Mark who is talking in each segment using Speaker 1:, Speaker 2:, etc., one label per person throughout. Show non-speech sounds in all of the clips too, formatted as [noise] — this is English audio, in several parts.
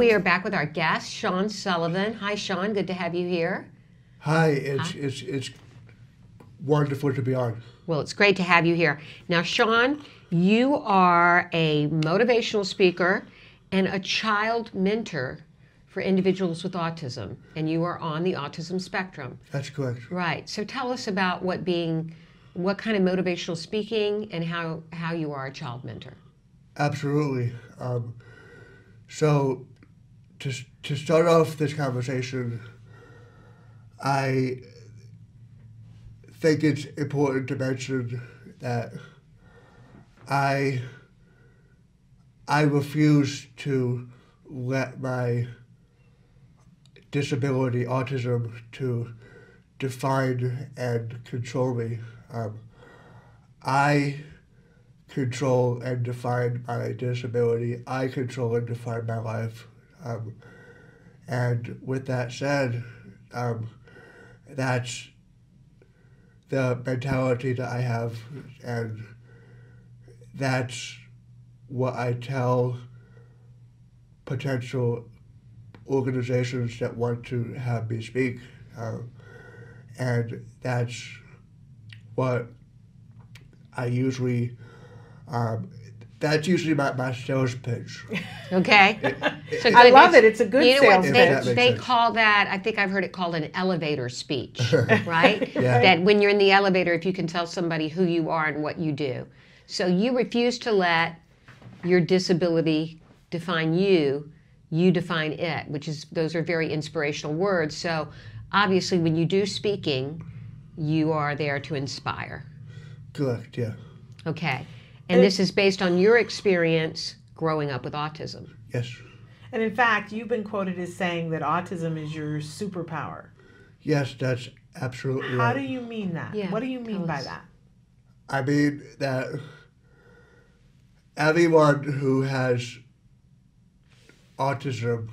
Speaker 1: We are back with our guest, Sean Sullivan. Hi, Sean. Good to have you here.
Speaker 2: Hi, it's it's it's wonderful to be on.
Speaker 1: Well, it's great to have you here. Now, Sean, you are a motivational speaker and a child mentor for individuals with autism, and you are on the autism spectrum.
Speaker 2: That's correct.
Speaker 1: Right. So tell us about what being what kind of motivational speaking and how how you are a child mentor.
Speaker 2: Absolutely. Um, so, to to start off this conversation, I think it's important to mention that I I refuse to let my disability, autism, to define and control me. Um, I control and define my disability. I control and define my life. Um, and with that said, um, that's the mentality that I have, and that's what I tell potential organizations that want to have me speak. Um, and that's what I usually, um, that's usually my, my sales pitch. [laughs]
Speaker 1: Okay. So
Speaker 3: I
Speaker 1: good.
Speaker 3: love it. It's a good
Speaker 1: you know what
Speaker 3: sales
Speaker 2: If
Speaker 1: they,
Speaker 3: pitch.
Speaker 2: makes
Speaker 1: they call that i think i've heard it called an elevator speech [laughs] right
Speaker 2: Yeah.
Speaker 1: that when you're in the elevator if you can tell somebody who you are and what you do so you refuse to let your disability define you you define it which is those are very inspirational words so obviously when you do speaking you are there to inspire
Speaker 2: Correct, yeah.
Speaker 1: okay and this is based on your experience growing up with autism
Speaker 2: Yes.
Speaker 3: And in fact, you've been quoted as saying that autism is your superpower.
Speaker 2: Yes, that's absolutely
Speaker 3: How
Speaker 2: right.
Speaker 3: do you mean that?
Speaker 1: Yeah,
Speaker 3: what do you mean by
Speaker 1: us.
Speaker 3: that?
Speaker 2: I mean that everyone who has autism,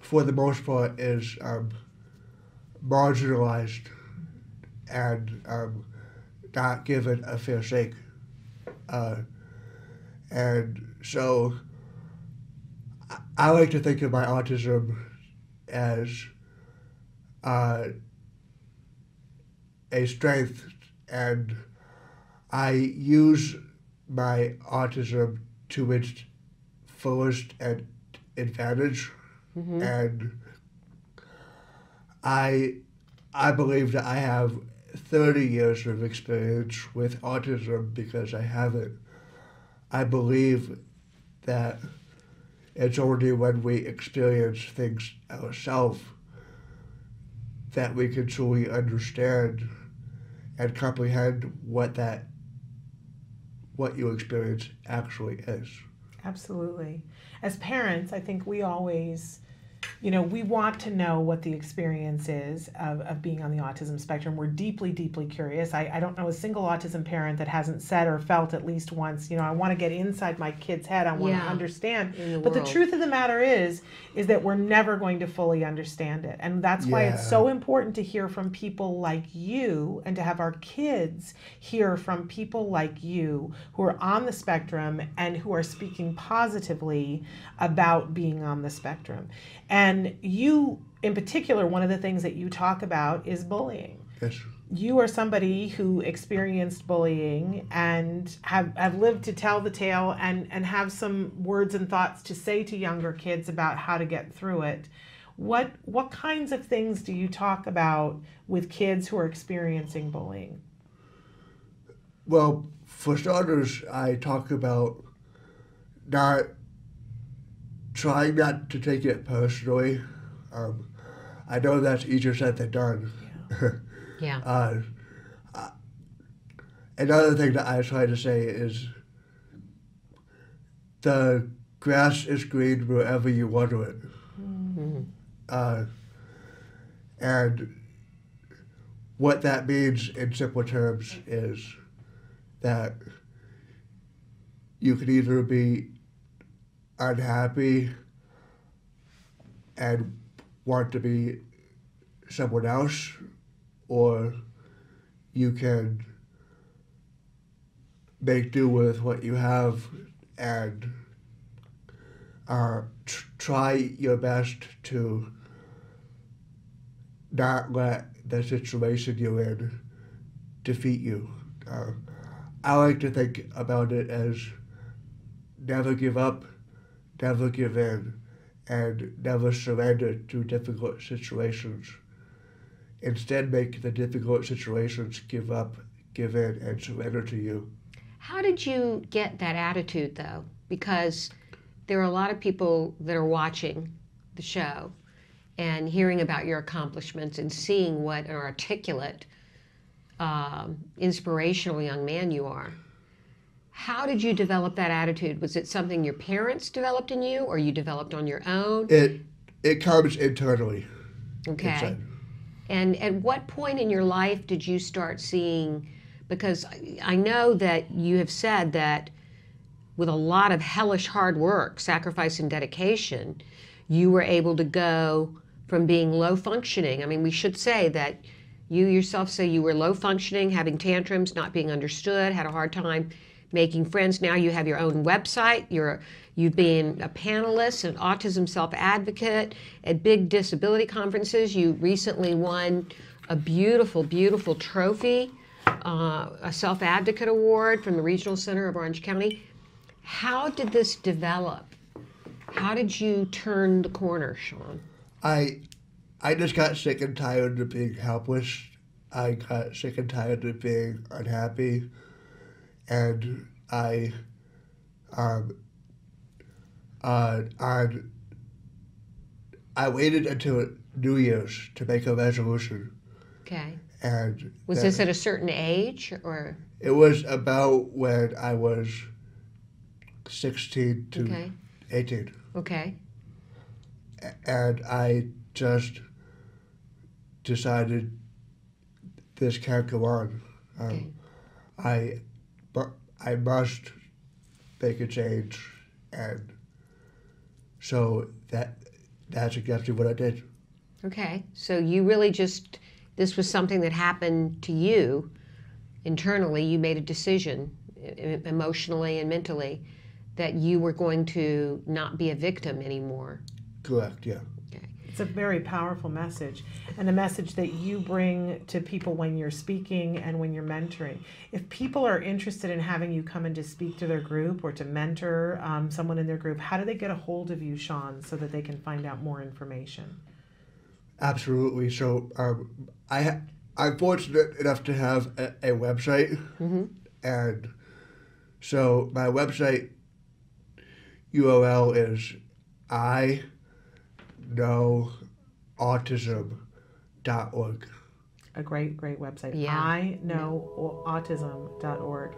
Speaker 2: for the most part, is um, marginalized and um, not given a fair shake. Uh, and so I- I like to think of my autism as uh, a strength and I use my autism to its fullest and advantage and I I believe that I have 30 years of experience with autism because I have it. I believe that it's only when we experience things ourselves that we can truly understand and comprehend what that what you experience actually is.
Speaker 3: Absolutely. As parents, I think we always, you know, we want to know what the experience is of, of being on the autism spectrum. We're deeply, deeply curious. I, I don't know a single autism parent that hasn't said or felt at least once, you know, I want to get inside my kid's head. I want
Speaker 1: Yeah.
Speaker 3: to understand.
Speaker 1: The
Speaker 3: but the truth of the matter is, is that we're never going to fully understand it. And that's why it's so important to hear from people like you and to have our kids hear from people like you who are on the spectrum and who are speaking positively about being on the spectrum. And you, in particular, one of the things that you talk about is bullying
Speaker 2: Yes.
Speaker 3: you are somebody who experienced bullying and have, have lived to tell the tale and, and have some words and thoughts to say to younger kids about how to get through it. What what kinds of things do you talk about with kids who are experiencing bullying?
Speaker 2: Well, for starters, I talk about not trying not to take it personally. Um, I know that's easier said than done.
Speaker 1: yeah [laughs]
Speaker 2: Uh, uh, another thing that I try to say is the grass is green wherever you water it. Mm. Uh, and what that means in simple terms is that you can either be unhappy and want to be someone else, or you can make do with what you have and uh, tr- try your best to not let the situation you're in defeat you. Uh, I like to think about it as never give up, never give in, and never surrender to difficult situations. Instead, make the difficult situations give up, give in, and surrender to you.
Speaker 1: How did you get that attitude though? Because there are a lot of people that are watching the show and hearing about your accomplishments and seeing what an articulate, um, inspirational young man you are. How did you develop that attitude? Was it something your parents developed in you or you developed on your own?
Speaker 2: It it comes internally.
Speaker 1: Okay.
Speaker 2: inside.
Speaker 1: And at what point in your life did you start seeing? Because I- I know that you have said that with a lot of hellish hard work, sacrifice, and dedication, you were able to go from being low functioning. I mean, we should say that you yourself say you were low functioning, having tantrums, not being understood, had a hard time making friends. Now you have your own website. You're you've been a panelist, an autism self advocate at big disability conferences. You recently won a beautiful, beautiful trophy, uh, a self advocate award from the Regional Center of Orange County. How did this develop? How did you turn the corner, Sean?
Speaker 2: I I just got sick and tired of being helpless. I got sick and tired of being unhappy, and I um uh on I waited until New Year's to make a resolution,
Speaker 1: Okay.
Speaker 2: and
Speaker 1: Was this at a certain age or?
Speaker 2: It was about when I was sixteen to
Speaker 1: Okay.
Speaker 2: eighteen.
Speaker 1: Okay.
Speaker 2: and I just decided this can't go on. Um,
Speaker 1: Okay.
Speaker 2: I, but I must make a change, and so that that's exactly what I did.
Speaker 1: Okay. So you really just, this was something that happened to you internally. You made a decision emotionally and mentally that you were going to not be a victim anymore.
Speaker 2: Correct. Yeah.
Speaker 3: It's a very powerful message, and a message that you bring to people when you're speaking and when you're mentoring. If people are interested in having you come in to speak to their group or to mentor um, someone in their group, how do they get a hold of you, Sean, so that they can find out more information?
Speaker 2: Absolutely. So um, I ha- I'm fortunate enough to have a, a website,
Speaker 1: hmm
Speaker 2: and so my website URL is I know autism.org.
Speaker 3: A great, great website.
Speaker 1: Yeah.
Speaker 3: I know autism.org.